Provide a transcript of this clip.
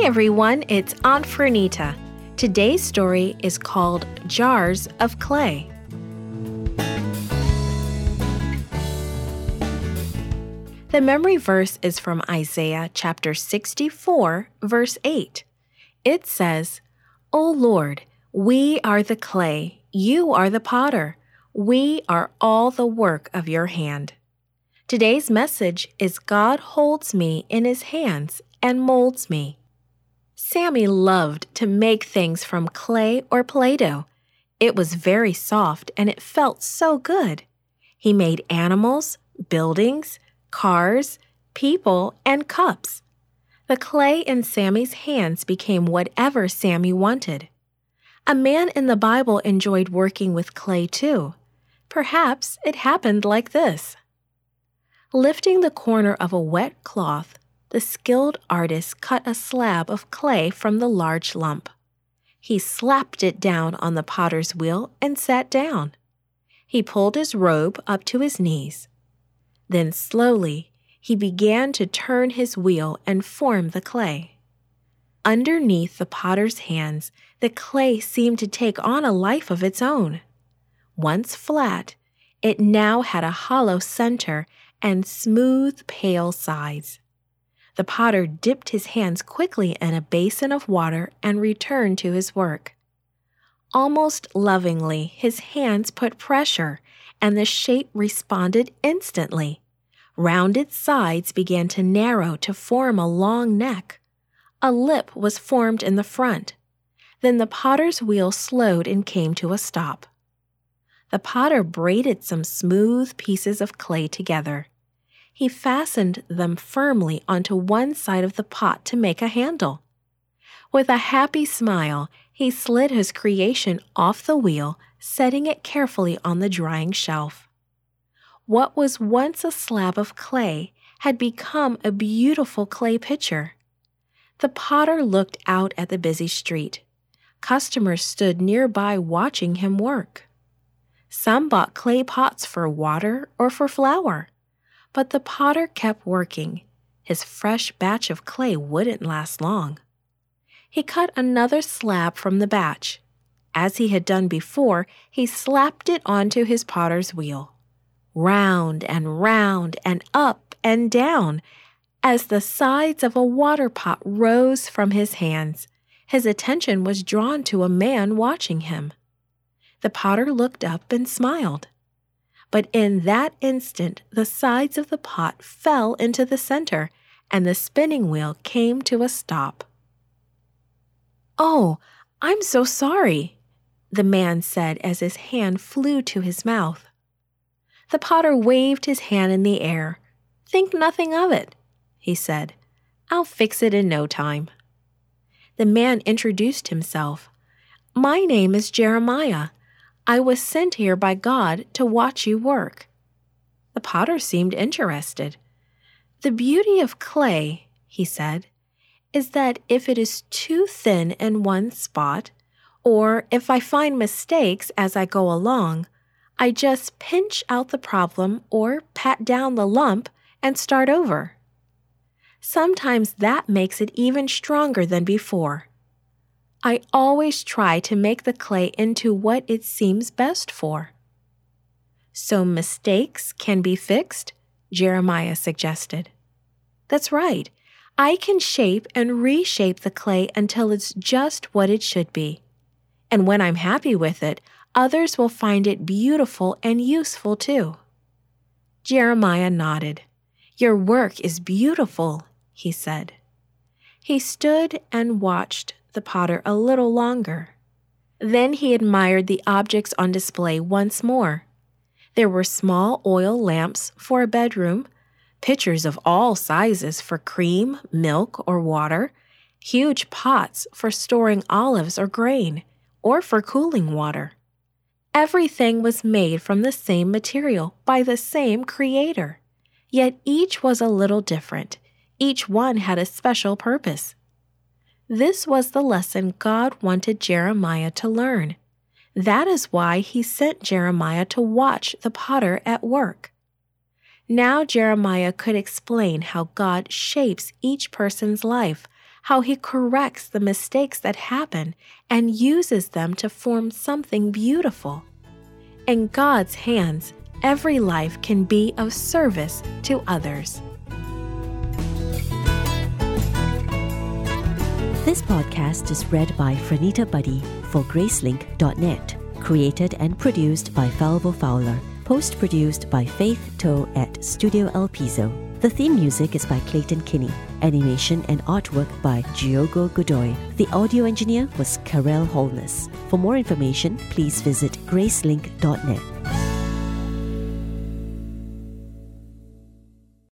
Hi, everyone. It's Aunt Fernita. Today's story is called Jars of Clay. The memory verse is from Isaiah chapter 64, verse 8. It says, O Lord, we are the clay, you are the potter, we are all the work of your hand. Today's message is God holds me in his hands and molds me. Sammy loved to make things from clay or Play Doh. It was very soft and it felt so good. He made animals, buildings, cars, people, and cups. The clay in Sammy's hands became whatever Sammy wanted. A man in the Bible enjoyed working with clay too. Perhaps it happened like this. Lifting the corner of a wet cloth, the skilled artist cut a slab of clay from the large lump. He slapped it down on the potter's wheel and sat down. He pulled his robe up to his knees. Then slowly he began to turn his wheel and form the clay. Underneath the potter's hands, the clay seemed to take on a life of its own. Once flat, it now had a hollow center and smooth, pale sides. The potter dipped his hands quickly in a basin of water and returned to his work. Almost lovingly, his hands put pressure, and the shape responded instantly. Rounded sides began to narrow to form a long neck. A lip was formed in the front. Then the potter's wheel slowed and came to a stop. The potter braided some smooth pieces of clay together he fastened them firmly onto one side of the pot to make a handle. With a happy smile, he slid his creation off the wheel, setting it carefully on the drying shelf. What was once a slab of clay had become a beautiful clay pitcher. The potter looked out at the busy street. Customers stood nearby watching him work. Some bought clay pots for water or for flour. But the potter kept working. His fresh batch of clay wouldn't last long. He cut another slab from the batch. As he had done before, he slapped it onto his potter's wheel. Round and round and up and down. As the sides of a water pot rose from his hands, his attention was drawn to a man watching him. The potter looked up and smiled but in that instant the sides of the pot fell into the center and the spinning wheel came to a stop. Oh, I'm so sorry, the man said as his hand flew to his mouth. The potter waved his hand in the air. Think nothing of it, he said. I'll fix it in no time. The man introduced himself. My name is Jeremiah. I was sent here by God to watch you work. The potter seemed interested. The beauty of clay, he said, is that if it is too thin in one spot, or if I find mistakes as I go along, I just pinch out the problem or pat down the lump and start over. Sometimes that makes it even stronger than before. I always try to make the clay into what it seems best for. So mistakes can be fixed? Jeremiah suggested. That's right. I can shape and reshape the clay until it's just what it should be. And when I'm happy with it, others will find it beautiful and useful too. Jeremiah nodded. Your work is beautiful, he said. He stood and watched the potter a little longer. Then he admired the objects on display once more. There were small oil lamps for a bedroom, pitchers of all sizes for cream, milk, or water, huge pots for storing olives or grain, or for cooling water. Everything was made from the same material by the same creator. Yet each was a little different. Each one had a special purpose. This was the lesson God wanted Jeremiah to learn. That is why he sent Jeremiah to watch the potter at work. Now Jeremiah could explain how God shapes each person's life how He corrects the mistakes that happen and uses them to form something beautiful. In God's hands, every life can be of service to others. This podcast is read by Franita Buddy for Gracelink.net, created and produced by Falvo Fowler, post produced by Faith Toe at Studio El Piso. The theme music is by Clayton Kinney, animation and artwork by Giogo Godoy. The audio engineer was Karel Holness. For more information, please visit gracelink.net.